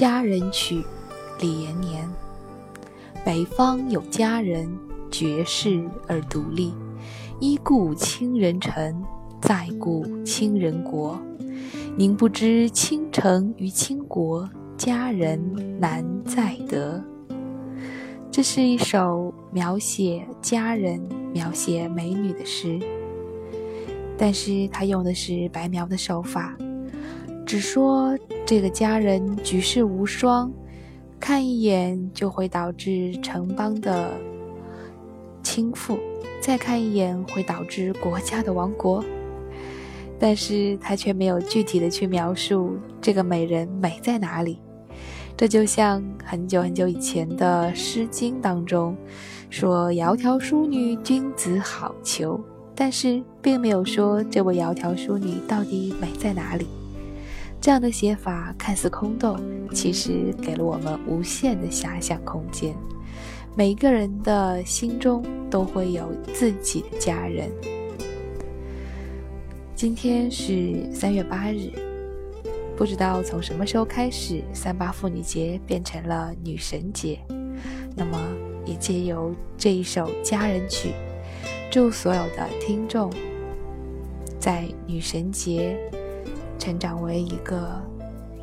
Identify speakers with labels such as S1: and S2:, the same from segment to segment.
S1: 佳人曲·李延年。北方有佳人，绝世而独立。依故倾人城，再顾倾人国。宁不知倾城于倾国，佳人难再得。这是一首描写佳人、描写美女的诗，但是他用的是白描的手法，只说这个佳人举世无双，看一眼就会导致城邦的倾覆，再看一眼会导致国家的亡国。但是他却没有具体的去描述这个美人美在哪里。这就像很久很久以前的《诗经》当中说：“窈窕淑女，君子好逑。”但是并没有说这位窈窕淑女到底美在哪里。这样的写法看似空洞，其实给了我们无限的遐想空间。每一个人的心中都会有自己的家人。今天是三月八日。不知道从什么时候开始，三八妇女节变成了女神节。那么，也借由这一首佳人曲，祝所有的听众在女神节成长为一个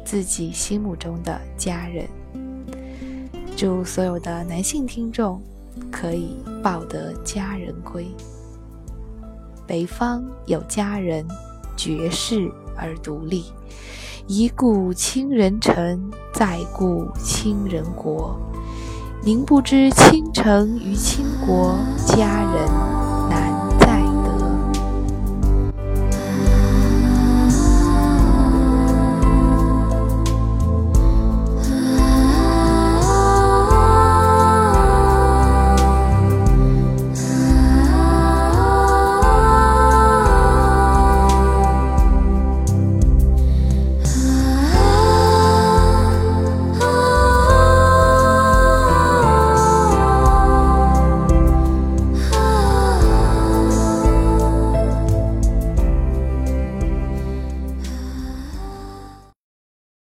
S1: 自己心目中的佳人。祝所有的男性听众可以抱得佳人归。北方有佳人，绝世而独立。一顾倾人城，再顾倾人国。宁不知倾城于倾国，佳人。